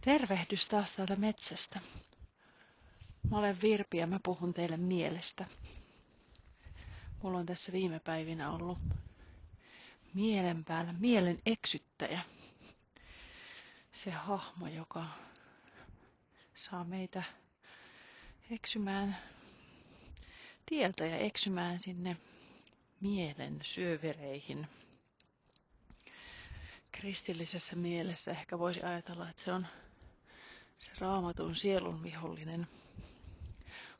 Tervehdys taas täältä metsästä. Mä olen Virpi ja mä puhun teille mielestä. Mulla on tässä viime päivinä ollut mielen päällä mielen eksyttäjä. Se hahmo, joka saa meitä eksymään tieltä ja eksymään sinne mielen syövereihin. Kristillisessä mielessä ehkä voisi ajatella, että se on se raamatun sielun vihollinen,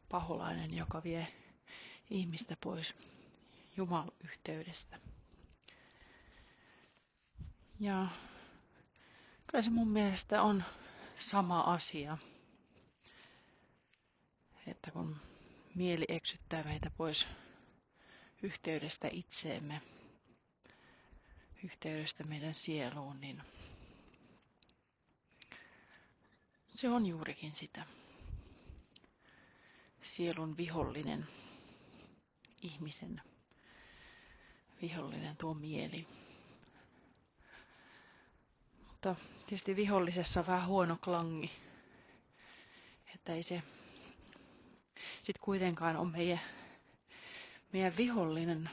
paholainen, joka vie ihmistä pois Jumal-yhteydestä. Ja kyllä se mun mielestä on sama asia, että kun mieli eksyttää meitä pois yhteydestä itseemme, yhteydestä meidän sieluun, niin se on juurikin sitä. Sielun vihollinen, ihmisen vihollinen tuo mieli. Mutta tietysti vihollisessa on vähän huono klangi, että ei se sitten kuitenkaan ole meidän, meidän vihollinen,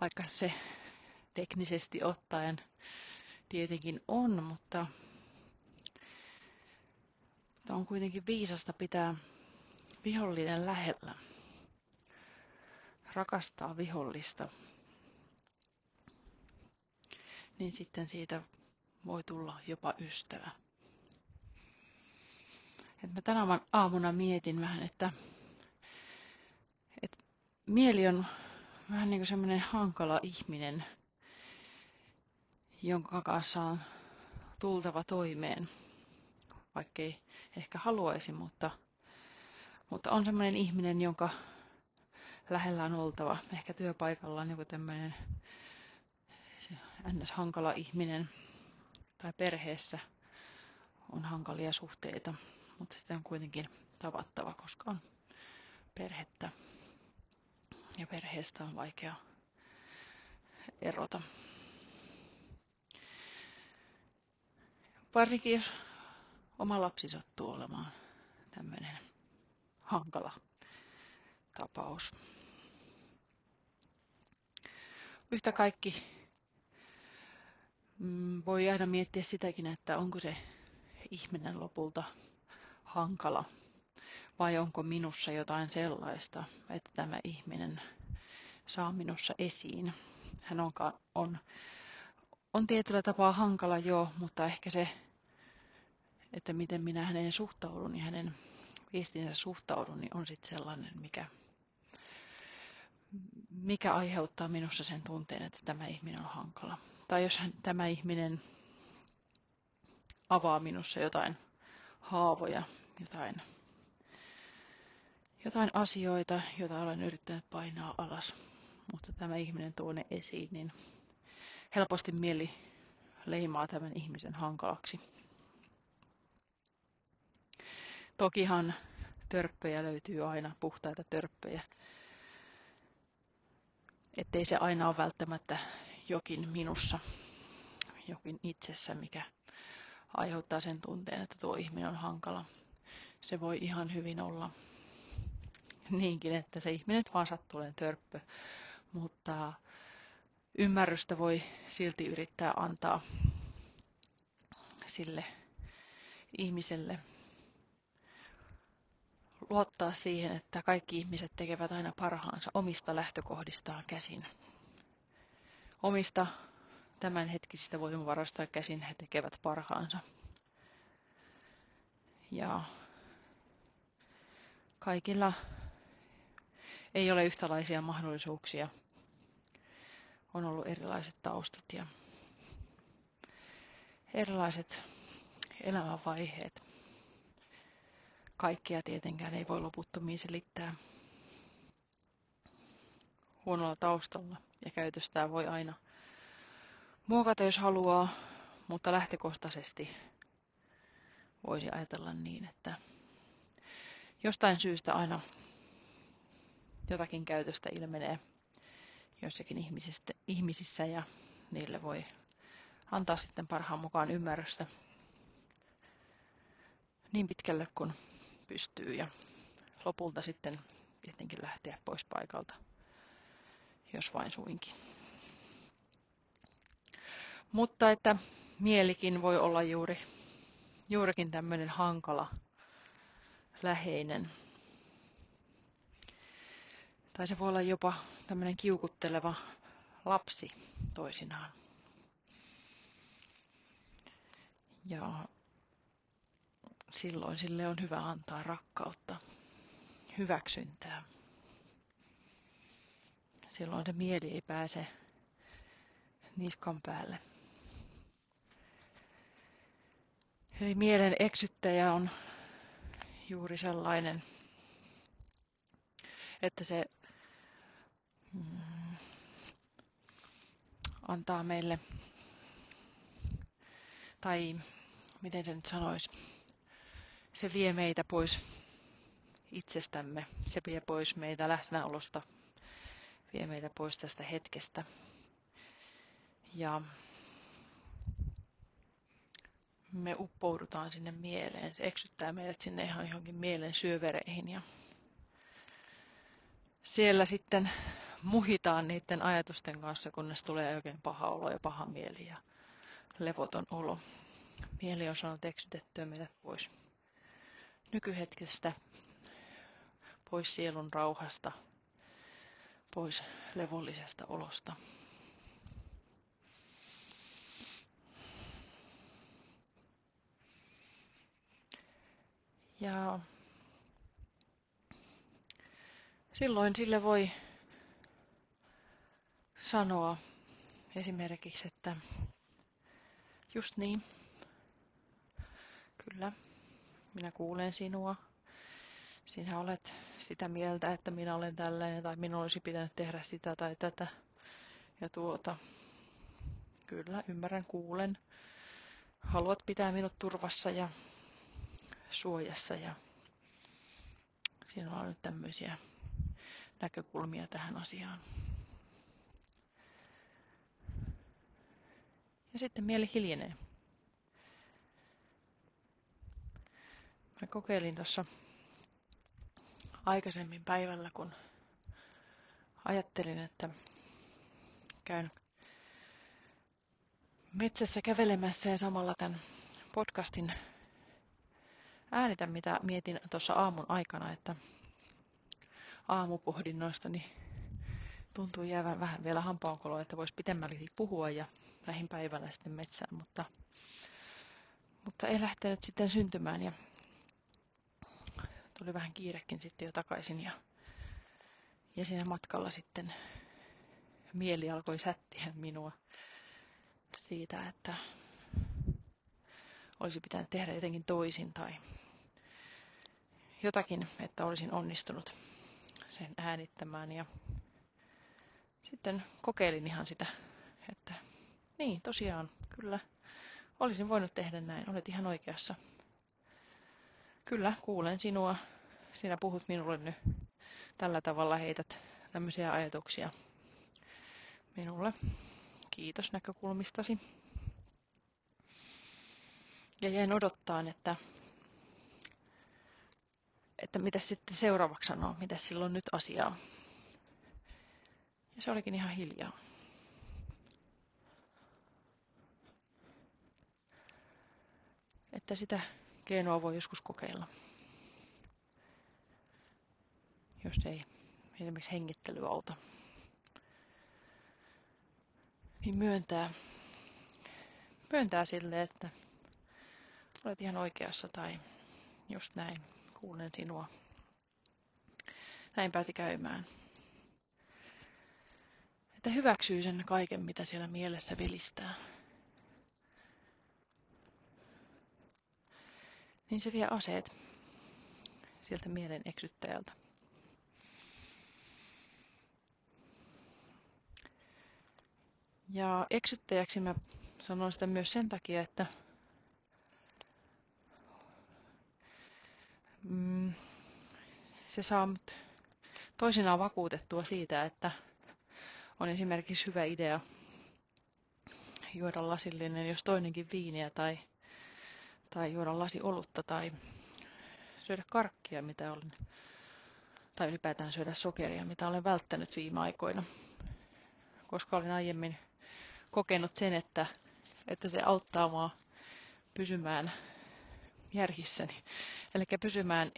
vaikka se teknisesti ottaen tietenkin on, mutta, mutta on kuitenkin viisasta pitää vihollinen lähellä. Rakastaa vihollista. Niin sitten siitä voi tulla jopa ystävä. Et mä tänä aamuna mietin vähän, että, että mieli on vähän niin kuin semmoinen hankala ihminen, jonka kanssa on tultava toimeen, vaikkei ehkä haluaisi, mutta, mutta on semmoinen ihminen, jonka lähellä on oltava. Ehkä työpaikalla on joku tämmöinen ns. hankala ihminen tai perheessä on hankalia suhteita, mutta sitten on kuitenkin tavattava, koska on perhettä ja perheestä on vaikea erota. Varsinkin jos oma lapsi sattuu olemaan tämmöinen hankala tapaus. Yhtä kaikki mm, voi aina miettiä sitäkin, että onko se ihminen lopulta hankala vai onko minussa jotain sellaista, että tämä ihminen saa minussa esiin. Hän on, on, on tietyllä tapaa hankala joo, mutta ehkä se että miten minä häneen suhtaudun ja hänen viestinsä suhtaudun, niin on sitten sellainen, mikä, mikä aiheuttaa minussa sen tunteen, että tämä ihminen on hankala. Tai jos hän, tämä ihminen avaa minussa jotain haavoja, jotain, jotain asioita, joita olen yrittänyt painaa alas, mutta tämä ihminen tuo ne esiin, niin helposti mieli leimaa tämän ihmisen hankalaksi. Tokihan törppöjä löytyy aina, puhtaita törppöjä. Ettei se aina ole välttämättä jokin minussa, jokin itsessä, mikä aiheuttaa sen tunteen, että tuo ihminen on hankala. Se voi ihan hyvin olla niinkin, että se ihminen vaan sattuu törppö, mutta ymmärrystä voi silti yrittää antaa sille ihmiselle, luottaa siihen, että kaikki ihmiset tekevät aina parhaansa omista lähtökohdistaan käsin. Omista tämänhetkisistä voimavaroista käsin he tekevät parhaansa. Ja kaikilla ei ole yhtälaisia mahdollisuuksia. On ollut erilaiset taustat ja erilaiset elämänvaiheet kaikkea tietenkään ei voi loputtomiin selittää. Huonolla taustalla ja käytöstään voi aina muokata, jos haluaa, mutta lähtökohtaisesti voisi ajatella niin, että jostain syystä aina jotakin käytöstä ilmenee joissakin ihmisissä ja niille voi antaa sitten parhaan mukaan ymmärrystä niin pitkälle kuin pystyy ja lopulta sitten tietenkin lähteä pois paikalta, jos vain suinkin. Mutta että mielikin voi olla juuri, juurikin tämmöinen hankala, läheinen. Tai se voi olla jopa tämmöinen kiukutteleva lapsi toisinaan. Ja silloin sille on hyvä antaa rakkautta, hyväksyntää. Silloin se mieli ei pääse niskan päälle. Eli mielen eksyttäjä on juuri sellainen, että se mm, antaa meille, tai miten se nyt sanoisi, se vie meitä pois itsestämme, se vie pois meitä läsnäolosta, vie meitä pois tästä hetkestä. Ja me uppoudutaan sinne mieleen. Se eksyttää meidät sinne ihan johonkin mielen syövereihin ja siellä sitten muhitaan niiden ajatusten kanssa, kunnes tulee oikein paha olo ja paha mieli ja levoton olo. Mieli on saanut eksytettyä meidät pois nykyhetkestä, pois sielun rauhasta, pois levollisesta olosta. Ja silloin sille voi sanoa esimerkiksi, että just niin, kyllä, minä kuulen sinua. Sinä olet sitä mieltä, että minä olen tällainen tai minun olisi pitänyt tehdä sitä tai tätä ja tuota. Kyllä, ymmärrän, kuulen. Haluat pitää minut turvassa ja suojassa ja siinä on nyt tämmöisiä näkökulmia tähän asiaan. Ja sitten mieli hiljenee. Mä kokeilin tuossa aikaisemmin päivällä, kun ajattelin, että käyn metsässä kävelemässä ja samalla tämän podcastin äänitän, mitä mietin tuossa aamun aikana, että aamupohdinnoista niin tuntuu jäävän vähän vielä hampaankoloa, että voisi pitemmälti puhua ja lähin päivällä sitten metsään, mutta, mutta ei lähtenyt sitten syntymään ja tuli vähän kiirekin sitten jo takaisin ja, ja siinä matkalla sitten mieli alkoi sättiä minua siitä, että olisi pitänyt tehdä jotenkin toisin tai jotakin, että olisin onnistunut sen äänittämään. Ja sitten kokeilin ihan sitä, että niin, tosiaan, kyllä, olisin voinut tehdä näin, olet ihan oikeassa. Kyllä, kuulen sinua, sinä puhut minulle nyt tällä tavalla, heität tämmöisiä ajatuksia minulle. Kiitos näkökulmistasi. Ja jäin odottaa, että, että mitä sitten seuraavaksi sanoo, mitä silloin nyt asiaa. Ja se olikin ihan hiljaa. Että sitä keinoa voi joskus kokeilla. Jos ei esimerkiksi hengittely auta. Niin myöntää, myöntää sille, että olet ihan oikeassa tai just näin, kuulen sinua. Näin pääsi käymään. Että hyväksyy sen kaiken, mitä siellä mielessä vilistää. Niin se vie aseet sieltä mielen eksyttäjältä. Ja eksyttäjäksi mä sanon sitä myös sen takia, että mm, se saa toisinaan vakuutettua siitä, että on esimerkiksi hyvä idea juoda lasillinen, jos toinenkin viiniä tai, tai juoda lasi olutta tai syödä karkkia, mitä olen, tai ylipäätään syödä sokeria, mitä olen välttänyt viime aikoina, koska olin aiemmin kokenut sen, että, että se auttaa mua pysymään järjissäni, eli pysymään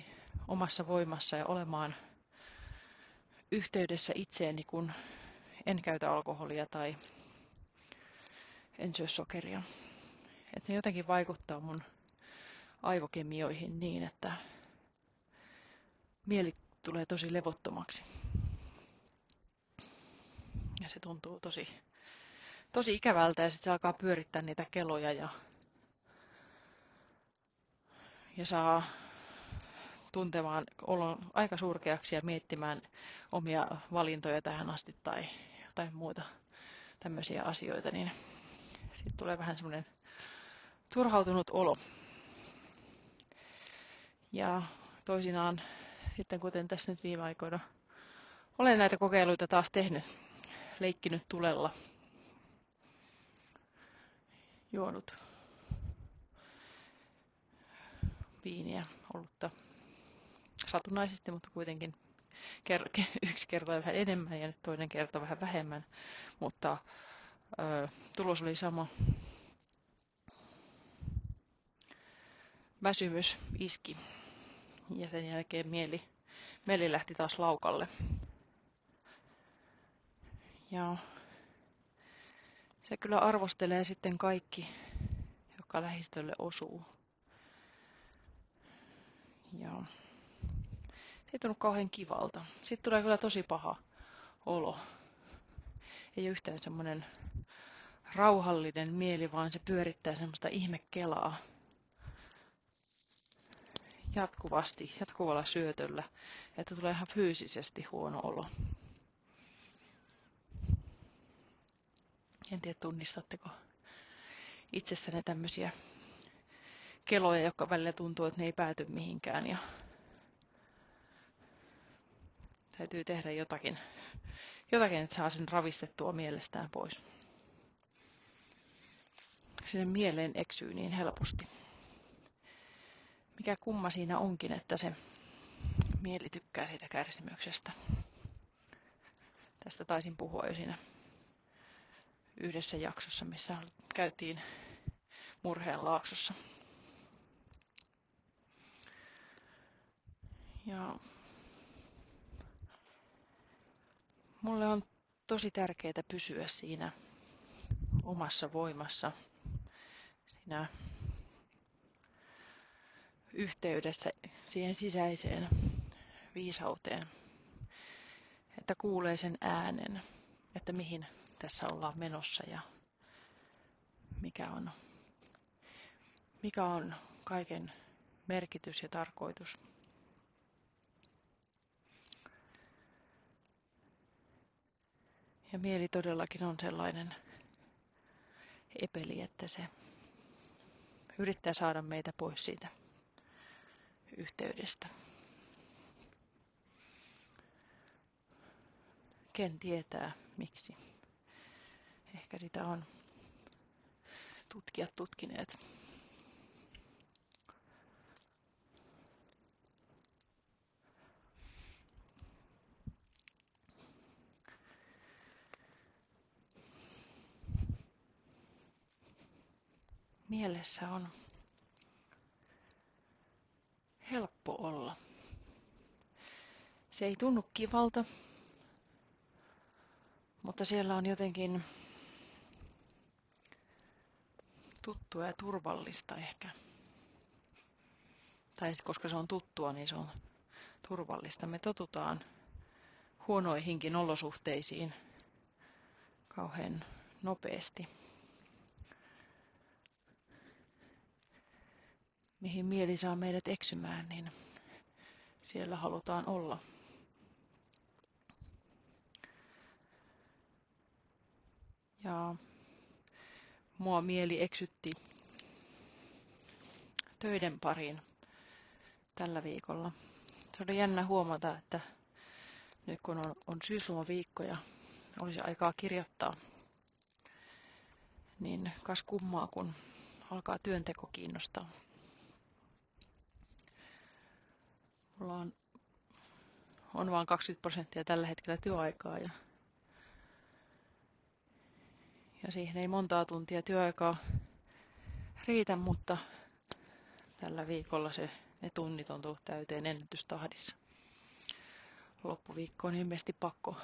omassa voimassa ja olemaan yhteydessä itseeni, kun en käytä alkoholia tai en syö sokeria. Että ne jotenkin vaikuttaa mun aivokemioihin niin, että mieli tulee tosi levottomaksi. Ja se tuntuu tosi, tosi ikävältä ja sitten se alkaa pyörittää niitä keloja ja, ja saa tuntemaan olon aika surkeaksi ja miettimään omia valintoja tähän asti tai jotain muuta tämmöisiä asioita, niin sitten tulee vähän semmoinen turhautunut olo. Ja toisinaan sitten kuten tässä nyt viime aikoina olen näitä kokeiluita taas tehnyt, leikkinyt tulella, juonut viiniä, olutta satunnaisesti, mutta kuitenkin yksi kerta vähän enemmän ja toinen kerta vähän vähemmän, mutta ö, tulos oli sama. Väsymys iski ja sen jälkeen mieli, mieli lähti taas laukalle. Ja se kyllä arvostelee sitten kaikki, joka lähistölle osuu. Ja se ei tunnu kauhean kivalta. Sitten tulee kyllä tosi paha olo. Ei ole yhtään semmoinen rauhallinen mieli, vaan se pyörittää semmoista ihmekelaa jatkuvasti, jatkuvalla syötöllä, että tulee ihan fyysisesti huono olo. En tiedä, tunnistatteko itsessänne tämmöisiä keloja, jotka välillä tuntuu, että ne ei pääty mihinkään ja täytyy tehdä jotakin, jotakin että saa sen ravistettua mielestään pois. Sinne mieleen eksyy niin helposti mikä kumma siinä onkin, että se mieli tykkää siitä kärsimyksestä. Tästä taisin puhua jo siinä yhdessä jaksossa, missä käytiin murheen laaksossa. Ja mulle on tosi tärkeää pysyä siinä omassa voimassa, siinä yhteydessä siihen sisäiseen viisauteen, että kuulee sen äänen, että mihin tässä ollaan menossa ja mikä on, mikä on kaiken merkitys ja tarkoitus. Ja mieli todellakin on sellainen epeli, että se yrittää saada meitä pois siitä yhteydestä. Ken tietää miksi. Ehkä sitä on tutkijat tutkineet. Mielessä on helppo olla. Se ei tunnu kivalta, mutta siellä on jotenkin tuttua ja turvallista ehkä. Tai koska se on tuttua, niin se on turvallista. Me totutaan huonoihinkin olosuhteisiin kauhean nopeasti. mihin mieli saa meidät eksymään, niin siellä halutaan olla. Ja mua mieli eksytti töiden pariin tällä viikolla. Se oli jännä huomata, että nyt kun on, on syyslomaviikko ja olisi aikaa kirjoittaa, niin kas kummaa, kun alkaa työnteko kiinnostaa. Mulla on, on vain 20 prosenttia tällä hetkellä työaikaa ja, ja siihen ei montaa tuntia työaikaa riitä, mutta tällä viikolla se, ne tunnit on tullut täyteen ennätystahdissa. Loppuviikko on ilmeisesti pakko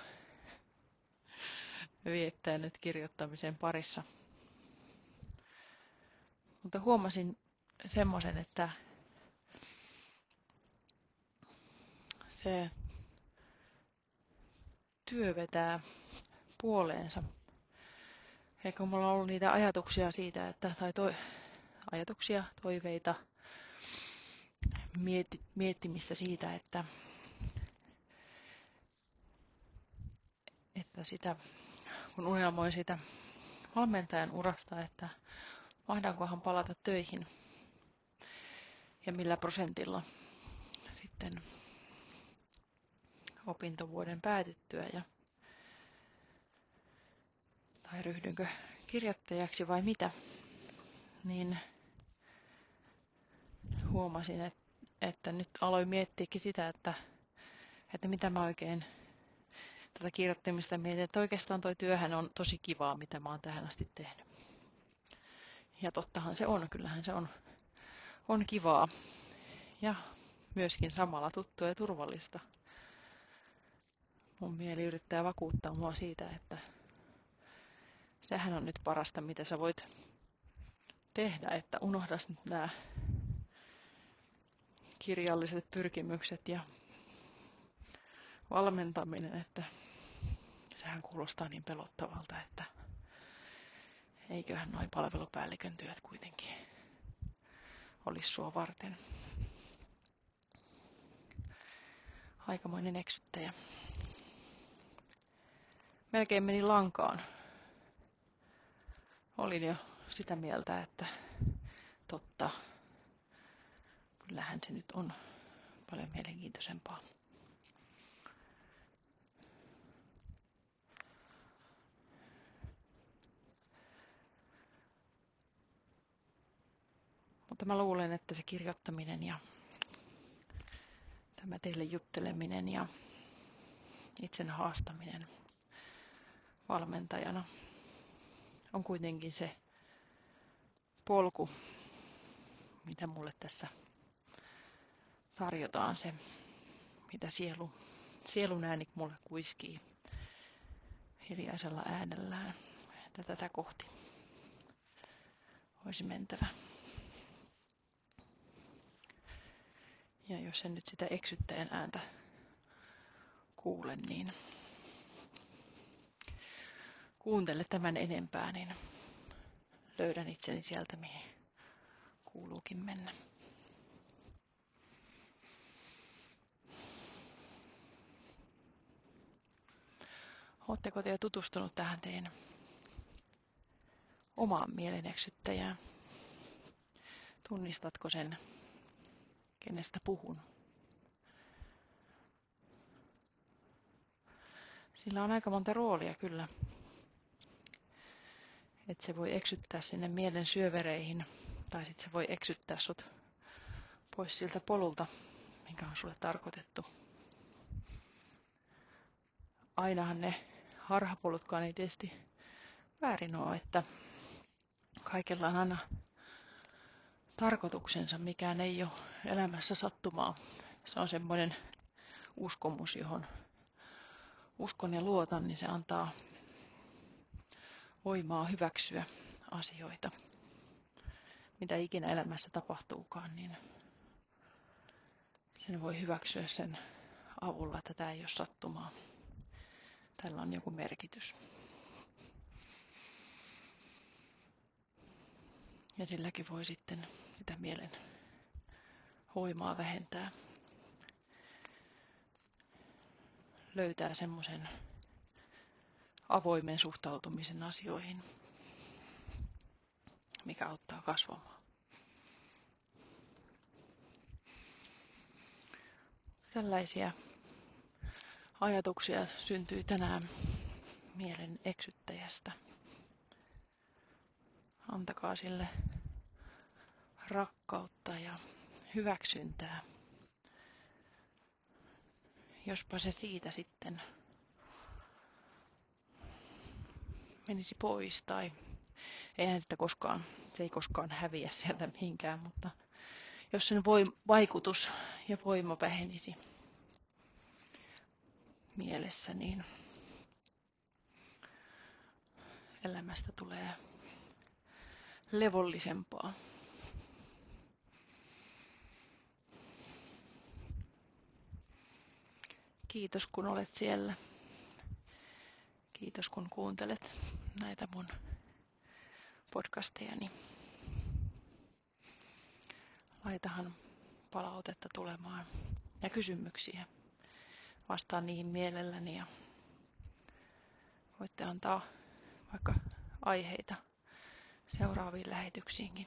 viettää nyt kirjoittamisen parissa. Mutta huomasin semmoisen, että se työ vetää puoleensa. Eikä mulla on ollut niitä ajatuksia siitä, että, tai toi, ajatuksia, toiveita, mieti, miettimistä siitä, että, että sitä, kun unelmoin sitä valmentajan urasta, että mahdankohan palata töihin ja millä prosentilla sitten opintovuoden päätyttyä ja tai ryhdynkö kirjoittajaksi vai mitä, niin huomasin, että, että nyt aloin miettiäkin sitä, että, että mitä mä oikein tätä kirjoittamista mietin, että oikeastaan toi työhän on tosi kivaa, mitä mä oon tähän asti tehnyt. Ja tottahan se on, kyllähän se on, on kivaa. Ja myöskin samalla tuttua ja turvallista. Mun mieli yrittää vakuuttaa mua siitä, että sehän on nyt parasta, mitä sä voit tehdä, että unohdas nyt nämä kirjalliset pyrkimykset ja valmentaminen, että sehän kuulostaa niin pelottavalta, että eiköhän noin palvelupäällikön työt kuitenkin olisi sua varten. Aikamoinen eksyttäjä. Melkein meni lankaan. Olin jo sitä mieltä, että totta, kyllähän se nyt on paljon mielenkiintoisempaa. Mutta mä luulen, että se kirjoittaminen ja tämä teille jutteleminen ja itsen haastaminen valmentajana on kuitenkin se polku, mitä mulle tässä tarjotaan, se mitä sielu, sielun ääni mulle kuiskii hiljaisella äänellään, että tätä kohti olisi mentävä. Ja jos en nyt sitä eksyttäjän ääntä kuule, niin kuuntele tämän enempää, niin löydän itseni sieltä, mihin kuuluukin mennä. Oletteko te jo tutustunut tähän teidän omaan mieleneksyttäjään? Tunnistatko sen kenestä puhun. Sillä on aika monta roolia kyllä. Että se voi eksyttää sinne mielen syövereihin, tai sitten se voi eksyttää sut pois siltä polulta, mikä on sulle tarkoitettu. Ainahan ne harhapolutkaan ei tietysti väärin ole, että kaikella on aina tarkoituksensa, mikään ei ole elämässä sattumaa. Se on semmoinen uskomus, johon uskon ja luotan, niin se antaa voimaa hyväksyä asioita. Mitä ikinä elämässä tapahtuukaan, niin sen voi hyväksyä sen avulla, että tämä ei ole sattumaa. Tällä on joku merkitys. Ja silläkin voi sitten sitä mielen voimaa vähentää. Löytää semmoisen avoimen suhtautumisen asioihin, mikä auttaa kasvamaan. Tällaisia ajatuksia syntyy tänään mielen eksyttäjästä. Antakaa sille rakkautta ja hyväksyntää. jospa se siitä sitten menisi pois tai eihän sitä koskaan, se ei koskaan häviä sieltä mihinkään, mutta jos sen voi, vaikutus ja voima vähenisi mielessä, niin elämästä tulee levollisempaa. Kiitos kun olet siellä. Kiitos kun kuuntelet näitä mun podcastejani. Laitahan palautetta tulemaan ja kysymyksiä. Vastaan niihin mielelläni ja voitte antaa vaikka aiheita seuraaviin lähetyksiinkin.